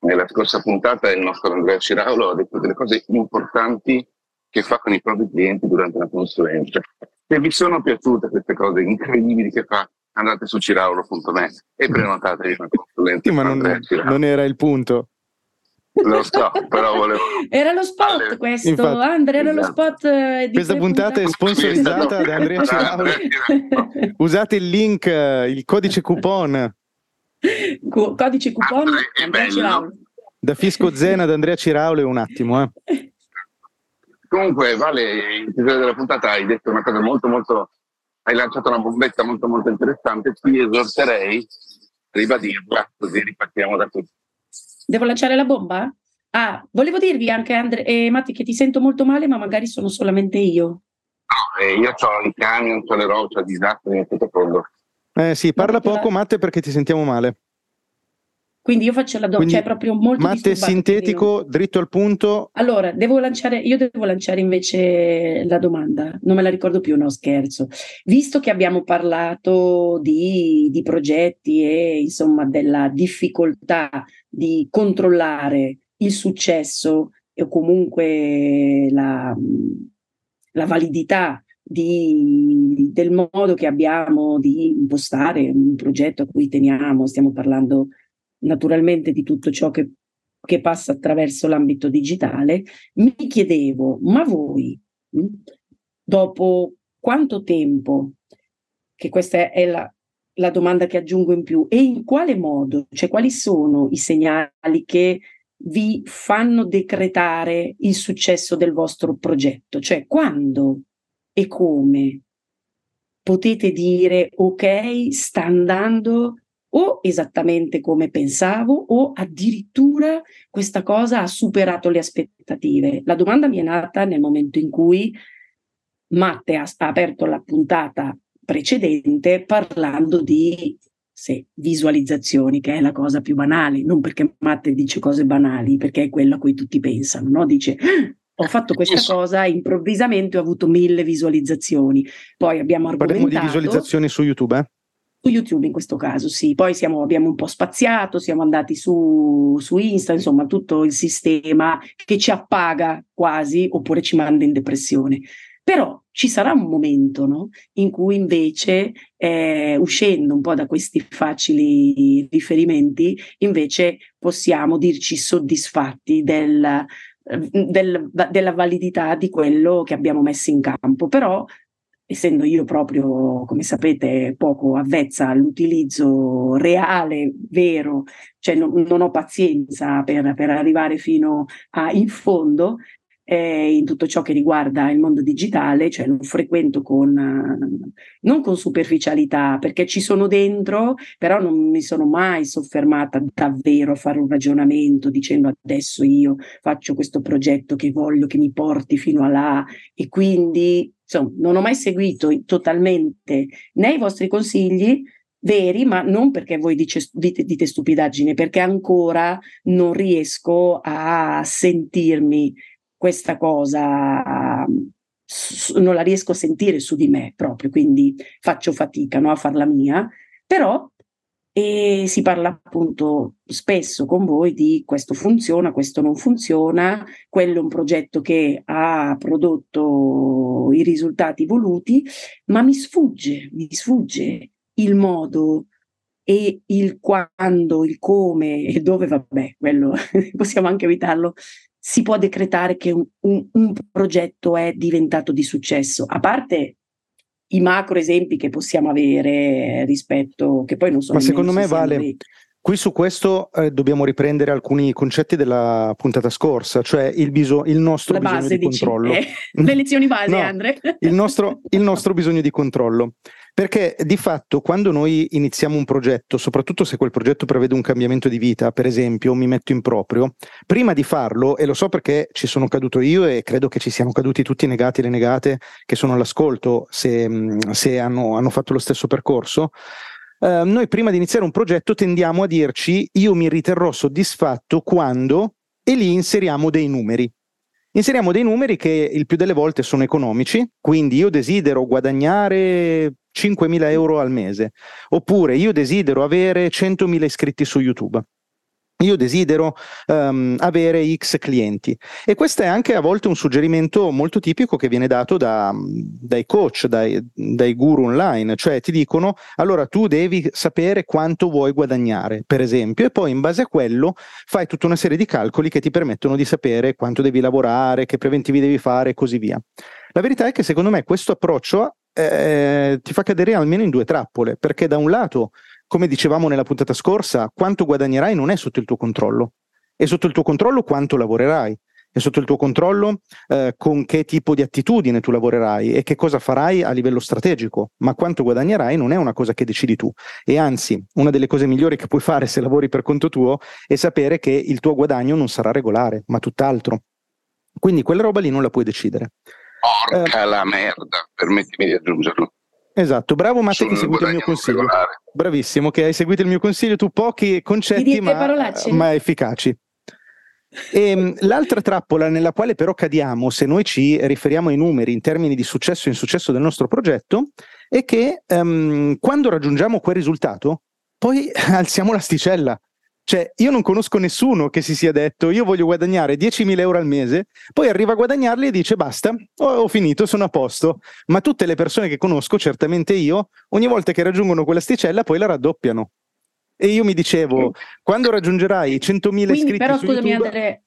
nella scorsa puntata il nostro Andrea Ciraulo ha detto delle cose importanti che fa con i propri clienti durante la consulenza. Se vi sono piaciute queste cose incredibili che fa, andate su ciraulo.net e prenotatevi una consulenza. Sì, ma non, non era il punto. Lo so, però volevo. Era lo spot Ale. questo, Infatti, Andrea, era lo esatto. spot. Eh, di Questa puntata è sponsorizzata da Andrea Ciraulo. Usate il link, eh, il codice coupon. Codice coupon Andrea Ciraulo. Da Fisco Zena ad Andrea Ciraulo un attimo. Eh. Comunque, Vale, in chiusura della puntata hai detto una cosa molto, molto. Hai lanciato una bombetta molto, molto interessante. Ti esorterei a ribadirla, così ripartiamo da qui. Devo lanciare la bomba? Ah, volevo dirvi anche, Andre- eh, Matti, che ti sento molto male, ma magari sono solamente io. No, eh, io ho i cani, ho le rocce, ho disastri in tutto fondo. Eh sì, parla poco, la... Matte, perché ti sentiamo male. Quindi io faccio la domanda, cioè proprio molto Matte sintetico, dritto al punto. Allora, devo lanciare, io devo lanciare invece la domanda, non me la ricordo più, no scherzo. Visto che abbiamo parlato di, di progetti e insomma della difficoltà di controllare il successo o comunque la, la validità di, del modo che abbiamo di impostare un progetto a cui teniamo, stiamo parlando naturalmente di tutto ciò che, che passa attraverso l'ambito digitale, mi chiedevo, ma voi, hm, dopo quanto tempo, che questa è la, la domanda che aggiungo in più, e in quale modo, cioè quali sono i segnali che vi fanno decretare il successo del vostro progetto? Cioè quando e come potete dire ok, sta andando o esattamente come pensavo o addirittura questa cosa ha superato le aspettative. La domanda mi è nata nel momento in cui Matte ha, ha aperto la puntata precedente parlando di se, visualizzazioni, che è la cosa più banale, non perché Matte dice cose banali, perché è quello a cui tutti pensano, no? Dice ah, ho fatto questa cosa, improvvisamente ho avuto mille visualizzazioni. Poi abbiamo argomentato... Parliamo di visualizzazioni su YouTube, eh? Su YouTube in questo caso, sì. Poi siamo, abbiamo un po' spaziato, siamo andati su, su Insta, insomma, tutto il sistema che ci appaga quasi oppure ci manda in depressione. Però ci sarà un momento no? in cui invece, eh, uscendo un po' da questi facili riferimenti, invece possiamo dirci soddisfatti del, del, della validità di quello che abbiamo messo in campo. Però essendo io proprio, come sapete, poco avvezza all'utilizzo reale, vero, cioè non, non ho pazienza per, per, arrivare fino a in fondo eh, in tutto ciò che riguarda il mondo digitale, cioè lo frequento con, non con superficialità, perché ci sono dentro, però non mi sono mai soffermata davvero a fare un ragionamento dicendo adesso io faccio questo progetto che voglio che mi porti fino a là. E quindi insomma, non ho mai seguito totalmente né i vostri consigli veri, ma non perché voi dice, dite, dite stupidaggini, perché ancora non riesco a sentirmi questa cosa, non la riesco a sentire su di me proprio, quindi faccio fatica no, a farla mia, però e si parla appunto spesso con voi di questo funziona, questo non funziona, quello è un progetto che ha prodotto i risultati voluti, ma mi sfugge, mi sfugge il modo e il quando, il come e dove, vabbè, quello possiamo anche evitarlo, si può decretare che un, un, un progetto è diventato di successo, a parte i macro esempi che possiamo avere rispetto, che poi non sono... Ma secondo me vale... Qui su questo eh, dobbiamo riprendere alcuni concetti della puntata scorsa, cioè il, biso- il nostro La bisogno base, di dici, controllo. Eh, le lezioni base, no, Andre. il, nostro, il nostro bisogno di controllo. Perché di fatto quando noi iniziamo un progetto, soprattutto se quel progetto prevede un cambiamento di vita, per esempio, mi metto in proprio, prima di farlo, e lo so perché ci sono caduto io e credo che ci siano caduti tutti i negati e le negate che sono all'ascolto se, se hanno, hanno fatto lo stesso percorso, Uh, noi prima di iniziare un progetto tendiamo a dirci io mi riterrò soddisfatto quando e lì inseriamo dei numeri. Inseriamo dei numeri che il più delle volte sono economici, quindi io desidero guadagnare 5.000 euro al mese, oppure io desidero avere 100.000 iscritti su YouTube. io desidero um, avere X clienti. E questo è anche a volte un suggerimento molto tipico che viene dato da, dai coach, dai, dai, guru online, cioè ti dicono allora tu devi sapere quanto vuoi guadagnare, per esempio, e poi in base a quello fai tutta una serie di calcoli che ti permettono di sapere quanto devi lavorare, che preventivi devi fare e così via. La verità è che secondo me questo approccio eh, ti fa cadere almeno in due trappole, perché da un lato come dicevamo nella puntata scorsa, quanto guadagnerai non è sotto il tuo controllo. È sotto il tuo controllo quanto lavorerai, è sotto il tuo controllo eh, con che tipo di attitudine tu lavorerai e che cosa farai a livello strategico, ma quanto guadagnerai non è una cosa che decidi tu. E anzi, una delle cose migliori che puoi fare se lavori per conto tuo è sapere che il tuo guadagno non sarà regolare, ma tutt'altro. Quindi quella roba lì non la puoi decidere. Porca eh, la merda, permettimi di aggiungerlo. Esatto, bravo Matte che hai seguito il mio consiglio. Regolare. Bravissimo, che hai seguito il mio consiglio, tu pochi concetti ma, ma, efficaci. E, ehm, l'altra trappola nella quale però cadiamo, se noi ci riferiamo ai numeri in termini di successo e insuccesso del nostro progetto, è che um, quando raggiungiamo quel risultato, poi alziamo l'asticella. Cioè, io non conosco nessuno che si sia detto io voglio guadagnare 10.000 euro al mese, poi arriva a guadagnarli e dice basta, ho, ho, finito, sono a posto. Ma tutte le persone che conosco, certamente io, ogni volta che raggiungono quella sticella poi la raddoppiano. E io mi dicevo, quando raggiungerai 100.000 Quindi, iscritti però, scusami, YouTube... Andre,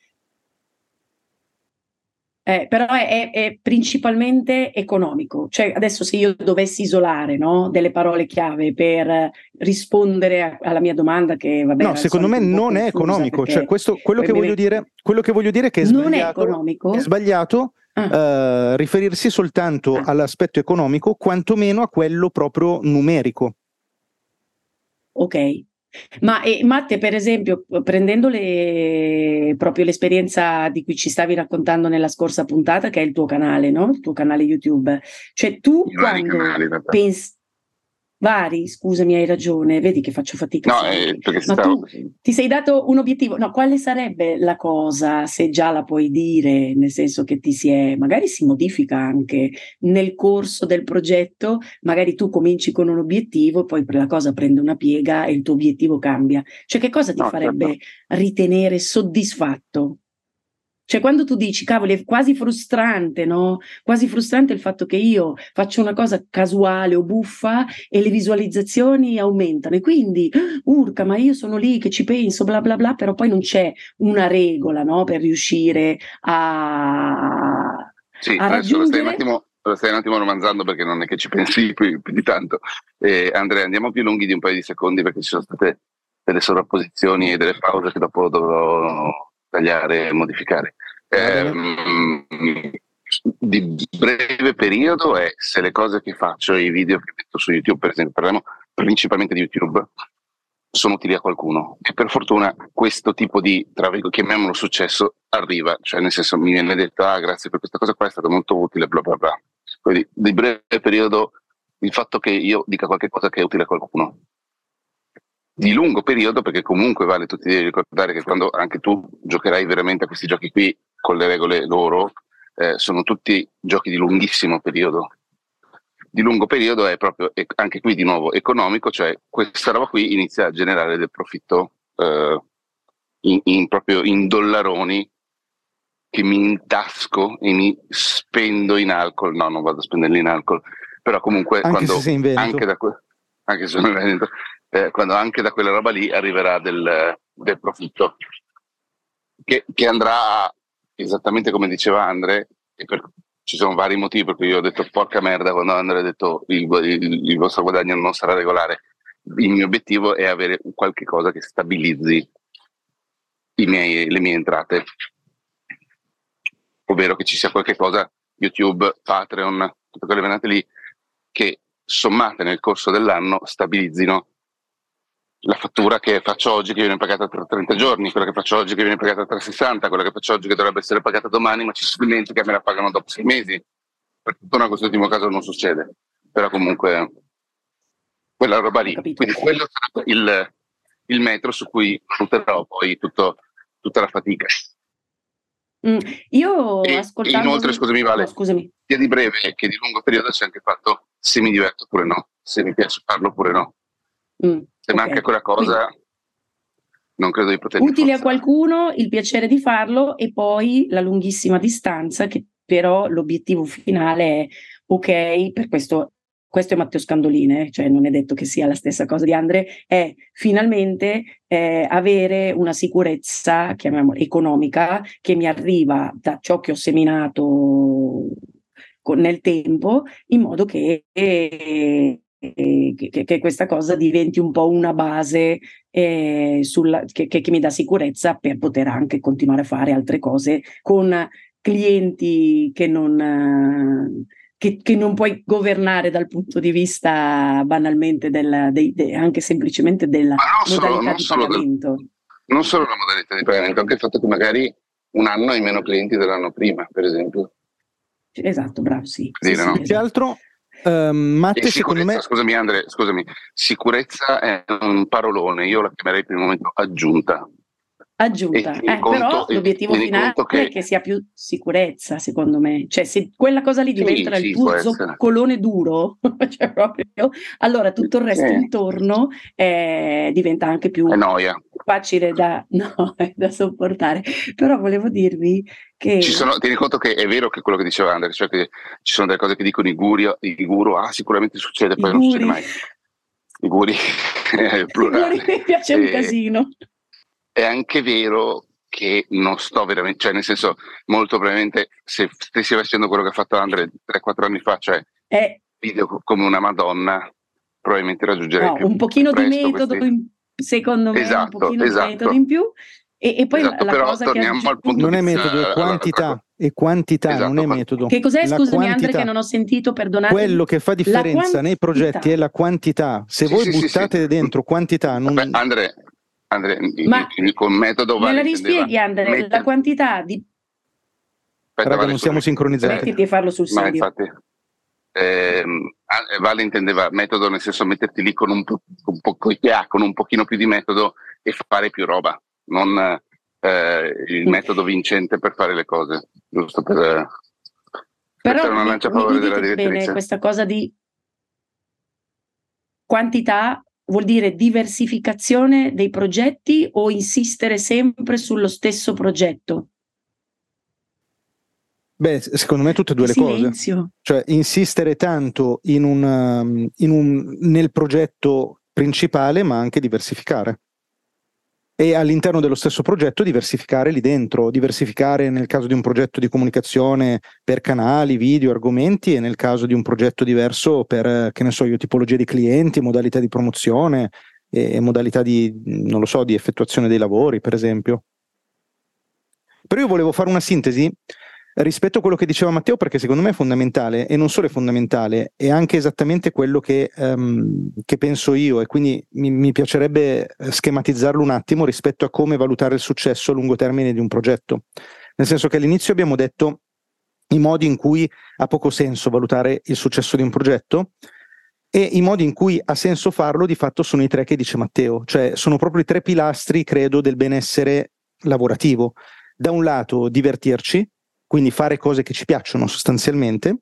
eh, però è, è, è, principalmente economico. Cioè, adesso se io dovessi isolare no, delle parole chiave per rispondere a, alla mia domanda, che vabbè. No, secondo me non è economico. Cioè, questo, quello, che voglio dire, quello che voglio dire è che è sbagliato. Non è economico. È sbagliato ah. uh, riferirsi soltanto ah. all'aspetto economico, quantomeno a quello proprio numerico. Ok, ma e, Matte, per esempio, prendendo le, proprio l'esperienza di cui ci stavi raccontando nella scorsa puntata, che è il tuo canale, no? Il tuo canale YouTube, cioè tu quando pensi vari, scusami, hai ragione, vedi che faccio fatica. No, eh, perché Ma tu ti sei dato un obiettivo, no, quale sarebbe la cosa, se già la puoi dire, nel senso che ti si è, magari si modifica anche nel corso del progetto, magari tu cominci con un obiettivo, poi la cosa prende una piega e il tuo obiettivo cambia. Cioè che cosa ti no, farebbe certo. ritenere soddisfatto? Cioè, quando tu dici, cavoli, è quasi frustrante, no? Quasi frustrante il fatto che io faccio una cosa casuale o buffa e le visualizzazioni aumentano. E quindi, urca, ma io sono lì che ci penso, bla bla bla, però poi non c'è una regola, no? Per riuscire a, sì, a raggiungere... Stai un, attimo, stai un attimo romanzando perché non è che ci pensi più, più di tanto. Eh, Andrea, andiamo più lunghi di un paio di secondi perché ci sono state delle sovrapposizioni e delle pause che dopo dovrò tagliare e modificare. Eh, di breve periodo è se le cose che faccio, i video che metto su YouTube, per esempio, parliamo principalmente di YouTube, sono utili a qualcuno. E per fortuna questo tipo di, tra chiamiamolo successo, arriva. Cioè, nel senso, mi viene detto, ah, grazie per questa cosa qua, è stato molto utile, bla bla bla. Quindi, di breve periodo, il fatto che io dica qualche cosa che è utile a qualcuno di lungo periodo, perché comunque vale, tu ti devi ricordare che quando anche tu giocherai veramente a questi giochi qui con le regole loro, eh, sono tutti giochi di lunghissimo periodo. Di lungo periodo è proprio, anche qui di nuovo, economico, cioè questa roba qui inizia a generare del profitto eh, in, in, proprio in dollaroni che mi intasco e mi spendo in alcol. No, non vado a spenderli in alcol, però comunque anche quando, se anche da, anche se sono in Veneto, eh, quando anche da quella roba lì arriverà del, del profitto, che, che, andrà esattamente come diceva Andre, e per, ci sono vari motivi per cui io ho detto porca merda quando Andre ha detto il, il, il vostro guadagno non sarà regolare. Il mio obiettivo è avere qualche cosa che stabilizzi miei, le mie entrate, ovvero che ci sia qualche cosa, YouTube, Patreon, tutte quelle venate lì, che sommate nel corso dell'anno stabilizzino la fattura che faccio oggi che viene pagata tra 30 giorni, quella che faccio oggi che viene pagata tra 60, quella che faccio oggi che dovrebbe essere pagata domani, ma ci sono clienti che me la pagano dopo sei mesi. Per fortuna questo ultimo caso non succede, però comunque quella roba lì. Quindi quello sarà il, il metro su cui valuterò poi tutto, tutta la fatica. Mm, io e, ascoltando... inoltre, scusami Vale, no, scusami. sia di breve che di lungo periodo c'è anche il fatto se mi diverto oppure no, se mi piace farlo oppure no. Mm, se okay. manca quella cosa, Quindi, non credo di poter Utile a qualcuno il piacere di farlo e poi la lunghissima distanza che però l'obiettivo finale è ok, per questo questo è Matteo Scandoline, cioè non è detto che sia la stessa cosa di Andre, è finalmente eh, avere una sicurezza, chiamiamola economica, che mi arriva da ciò che ho seminato con, nel tempo, in modo che, eh, che, che, questa cosa diventi un po' una base eh, sulla, che, che mi dà sicurezza per poter anche continuare a fare altre cose con clienti che non che, che, non puoi governare dal punto di vista banalmente del, dei, de, anche semplicemente della modalità solo, di pagamento. Del, non solo la modalità di pagamento, anche il fatto che magari un anno hai meno clienti dell'anno prima, per esempio. Esatto, bravo, sì. Dire, sì, no? sì Che altro? Uh, Matte, secondo me... Scusami Andre, scusami, sicurezza è un parolone, io la chiamerei per il momento aggiunta aggiunta. Eh, conto, però l'obiettivo finale che... è che sia più sicurezza, secondo me. Cioè, se quella cosa lì diventa sì, il tuo zoccolone duro, cioè proprio, allora tutto il resto sì. intorno eh, diventa anche più facile da, no, da, sopportare. Però volevo dirvi che... Ci sono, tieni conto che è vero che quello che diceva Andrea, cioè che ci sono delle cose che dicono i guru, i guru ah sicuramente succede, poi non guri. succede mai. I guri, I guri mi piace un casino è anche vero che non sto veramente, cioè nel senso molto probabilmente se stessi facendo quello che ha fatto Andre 3-4 anni fa, cioè eh, video come una Madonna, probabilmente raggiungerei no, più, un pochino di metodo, in, secondo me, esatto, un pochino esatto. di metodo in più. E, e poi esatto, la, però cosa che al punto non è metodo, è quantità. È quantità, esatto, non è metodo. Che cos'è, la scusami quantità. Andre, che non ho sentito, perdonate. Quello che fa differenza nei progetti è la quantità. Se sì, voi sì, buttate sì, dentro quantità... Non... Vabbè, Andre, Andre, Ma il, con metodo vale, me la rispieghi Andre, metter... la quantità di... Aspetta, Raga, vale non siamo sincronizzati. Mettiti a farlo sul serio. Ma infatti, ehm, Vale intendeva metodo nel senso metterti lì con un, po', un po', con un pochino più di metodo e fare più roba, non eh, il metodo vincente per fare le cose, giusto per... Eh, Però per una lancia a favore della direttrice. Bene, questa cosa di quantità vuol dire diversificazione dei progetti o insistere sempre sullo stesso progetto? Beh, secondo me tutte e due le Silenzio. cose. Cioè, insistere tanto in un, um, in un, nel progetto principale, ma anche diversificare e all'interno dello stesso progetto diversificare lì dentro, diversificare nel caso di un progetto di comunicazione per canali, video, argomenti e nel caso di un progetto diverso per, che ne so io, tipologie di clienti, modalità di promozione e modalità di, non lo so, di effettuazione dei lavori, per esempio. Però io volevo fare una sintesi rispetto a quello che diceva Matteo, perché secondo me è fondamentale, e non solo è fondamentale, è anche esattamente quello che, um, che penso io, e quindi mi, mi, piacerebbe eh, schematizzarlo un attimo rispetto a come valutare il successo a lungo termine di un progetto. Nel senso che all'inizio abbiamo detto i modi in cui ha poco senso valutare il successo di un progetto, e i modi in cui ha senso farlo di fatto sono i tre che dice Matteo, cioè sono proprio i tre pilastri, credo, del benessere lavorativo. Da un lato divertirci, quindi fare cose che ci piacciono sostanzialmente,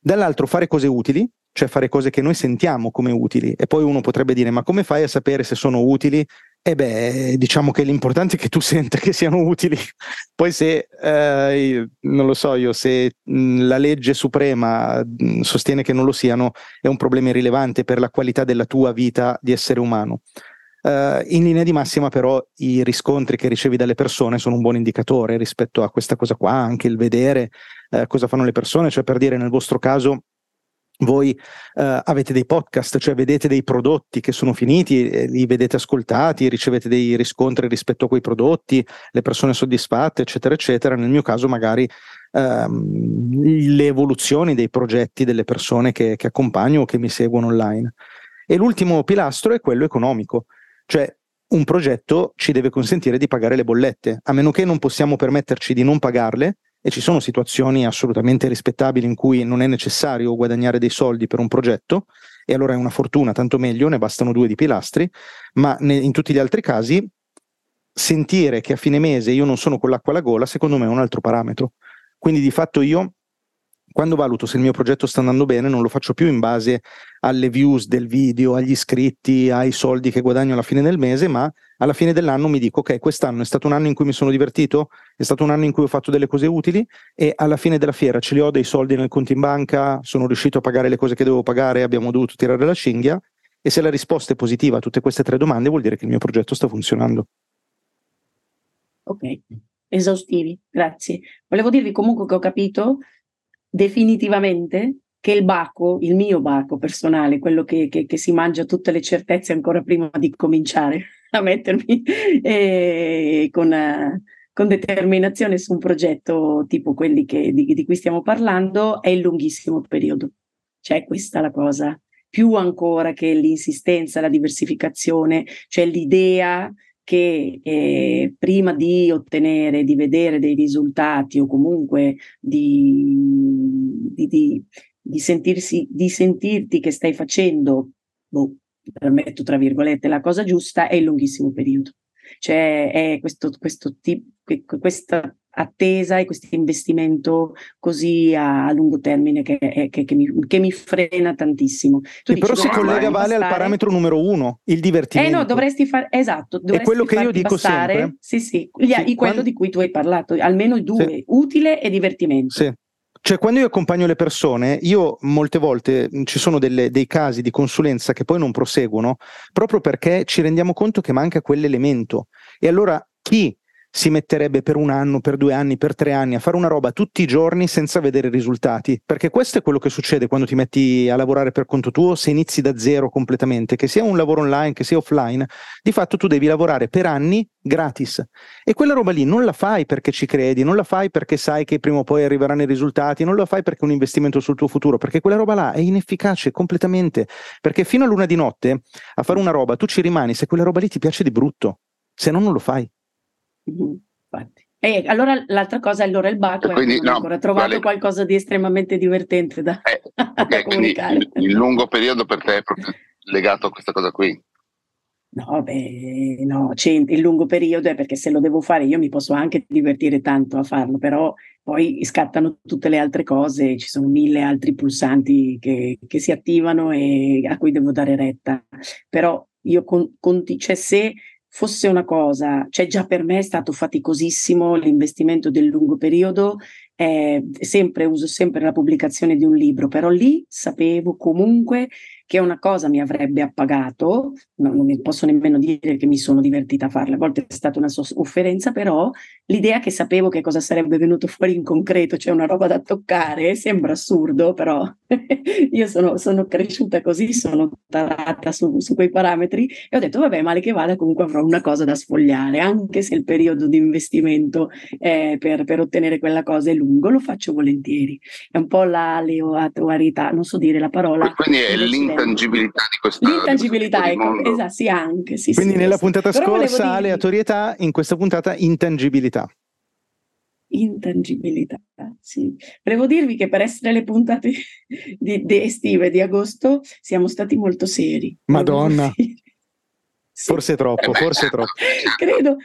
dall'altro fare cose utili, cioè fare cose che noi sentiamo come utili e poi uno potrebbe dire ma come fai a sapere se sono utili? E beh, diciamo che l'importante è che tu senta che siano utili. Poi se, eh, non lo so io, se mh, la legge suprema mh, sostiene che non lo siano, è un problema irrilevante per la qualità della tua vita di essere umano. Uh, in linea di massima però i riscontri che ricevi dalle persone sono un buon indicatore rispetto a questa cosa qua, anche il vedere uh, cosa fanno le persone, cioè per dire nel vostro caso voi uh, avete dei podcast, cioè vedete dei prodotti che sono finiti, eh, li vedete ascoltati, ricevete dei riscontri rispetto a quei prodotti, le persone soddisfatte, eccetera, eccetera. Nel mio caso magari um, le evoluzioni dei progetti delle persone che, che accompagno o che mi seguono online. E l'ultimo pilastro è quello economico. Cioè, un progetto ci deve consentire di pagare le bollette, a meno che non possiamo permetterci di non pagarle, e ci sono situazioni assolutamente rispettabili in cui non è necessario guadagnare dei soldi per un progetto, e allora è una fortuna, tanto meglio, ne bastano due di pilastri, ma in tutti gli altri casi sentire che a fine mese io non sono con l'acqua alla gola, secondo me è un altro parametro. Quindi di fatto io quando valuto se il mio progetto sta andando bene, non lo faccio più in base alle views del video, agli iscritti, ai soldi che guadagno alla fine del mese, ma alla fine dell'anno mi dico, ok, quest'anno è stato un anno in cui mi sono divertito, è stato un anno in cui ho fatto delle cose utili e alla fine della fiera ce li ho dei soldi nel conto in banca, sono riuscito a pagare le cose che dovevo pagare, abbiamo dovuto tirare la cinghia e se la risposta è positiva a tutte queste tre domande vuol dire che il mio progetto sta funzionando. Ok, esaustivi, grazie. Volevo dirvi comunque che ho capito definitivamente che il baco, il mio baco personale, quello che, che, che si mangia tutte le certezze ancora prima di cominciare a mettermi eh, con, uh, con, determinazione su un progetto tipo quelli che, di, di cui stiamo parlando, è il lunghissimo periodo. Cioè questa la cosa, più ancora che l'insistenza, la diversificazione, cioè l'idea che eh, prima di ottenere, di vedere dei risultati o comunque di, di, di, di sentirsi, di sentirti che stai facendo, boh, permetto tra virgolette, la cosa giusta, è il lunghissimo periodo. Cioè è questo, questo tipo, questa attesa e questo investimento così a, a lungo termine che, che, che, mi, che, mi, frena tantissimo. Tu dici, però si collega Vale al parametro numero uno, il divertimento. Eh no, dovresti fare, esatto, dovresti è quello che io dico passare, sempre. Sì, sì, gli, sì quello quando... di cui tu hai parlato, almeno due, sì. utile e divertimento. Sì. Cioè, quando io accompagno le persone, io molte volte ci sono delle, dei casi di consulenza che poi non proseguono proprio perché ci rendiamo conto che manca quell'elemento. E allora chi si metterebbe per un anno, per due anni, per tre anni a fare una roba tutti i giorni senza vedere risultati, perché questo è quello che succede quando ti metti a lavorare per conto tuo, se inizi da zero completamente, che sia un lavoro online, che sia offline, di fatto tu devi lavorare per anni gratis. E quella roba lì non la fai perché ci credi, non la fai perché sai che prima o poi arriveranno i risultati, non la fai perché è un investimento sul tuo futuro, perché quella roba là è inefficace completamente, perché fino a luna di notte a fare una roba tu ci rimani se quella roba lì ti piace di brutto, se no non lo fai. Infatti. E allora l'altra cosa allora il baco quindi, no, ancora trovato vale. qualcosa di estremamente divertente da, eh, okay, da comunicare. Il, il, lungo periodo per te è proprio legato a questa cosa qui? No, beh, no, il lungo periodo è perché se lo devo fare io mi posso anche divertire tanto a farlo, però poi scattano tutte le altre cose, ci sono mille altri pulsanti che, che si attivano e a cui devo dare retta. Però io con, con, cioè se fosse una cosa, cioè già per me è stato faticosissimo l'investimento del lungo periodo, eh, sempre, uso sempre la pubblicazione di un libro, però lì sapevo comunque che una cosa mi avrebbe appagato, non, non posso nemmeno dire che mi sono divertita a farla, a volte è stata una sofferenza, però l'idea che sapevo che cosa sarebbe venuto fuori in concreto, cioè una roba da toccare, sembra assurdo, però io sono, sono, cresciuta così, sono tarata su, su, quei parametri e ho detto vabbè, male che vada, comunque avrò una cosa da sfogliare, anche se il periodo di investimento eh, per, per, ottenere quella cosa è lungo, lo faccio volentieri. È un po' la leoatuarità, non so dire la parola. Quindi è l'intangibilità di questo L'intangibilità, ecco, esatto, sì, anche. Sì, Quindi sì, nella puntata scorsa aleatorietà, in questa puntata intangibilità intangibilità. Sì. Volevo dirvi che per essere le puntate di, di estive di agosto siamo stati molto seri. Madonna. Sì. Forse troppo, forse troppo. Credo,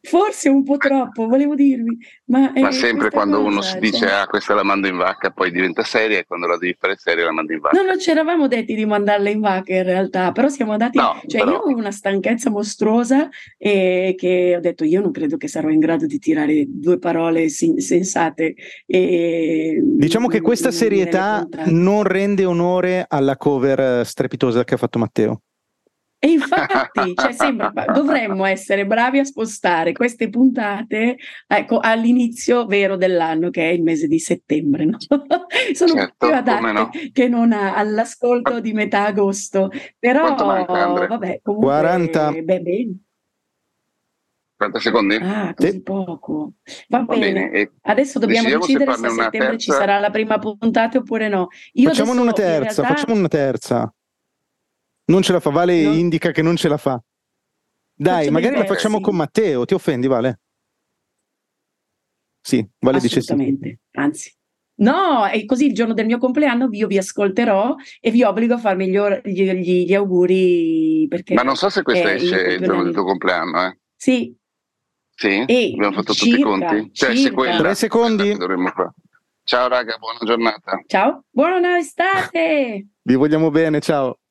forse un po' troppo, volevo dirvi. Ma, ma sempre quando cosa, uno si dice cioè... ah questa la mando in vacca poi diventa seria e quando la devi fare seria la mando in vacca. No, non ci eravamo detti di mandarla in vacca in realtà, però siamo andati, no, cioè però... io avevo una stanchezza mostruosa e che ho detto io non credo che sarò in grado di tirare due parole sensate. E, diciamo che questa serietà non rende onore alla cover strepitosa che ha fatto Matteo. E infatti, cioè, sembra, dovremmo essere bravi a spostare queste puntate ecco, all'inizio vero dell'anno, che è il mese di settembre. No? Sono certo, più adatte no. che non all'ascolto di metà agosto. Però, vabbè, comunque, 40. Beh, bene. 40 secondi? Ah, così sì. poco. Va, Va bene. bene. Adesso dobbiamo decidere se a settembre terza... ci sarà la prima puntata oppure no. Io facciamone una terza, realtà... facciamo una terza. Non ce la fa, Vale no. indica che non ce la fa. Dai, Faccio magari la facciamo sì. con Matteo, ti offendi Vale? Sì, Vale dice sì. Assolutamente, anzi. No, e così il giorno del mio compleanno io vi ascolterò e vi obbligo a farmi gli, or- gli, gli, gli auguri. Perché Ma non so se questo esce il giorno del tuo compleanno, eh? Sì. Sì? E abbiamo fatto circa, tutti i conti? Cioè, circa. Tre secondi? Ciao raga, buona giornata. Ciao, buona estate! Vi vogliamo bene, ciao.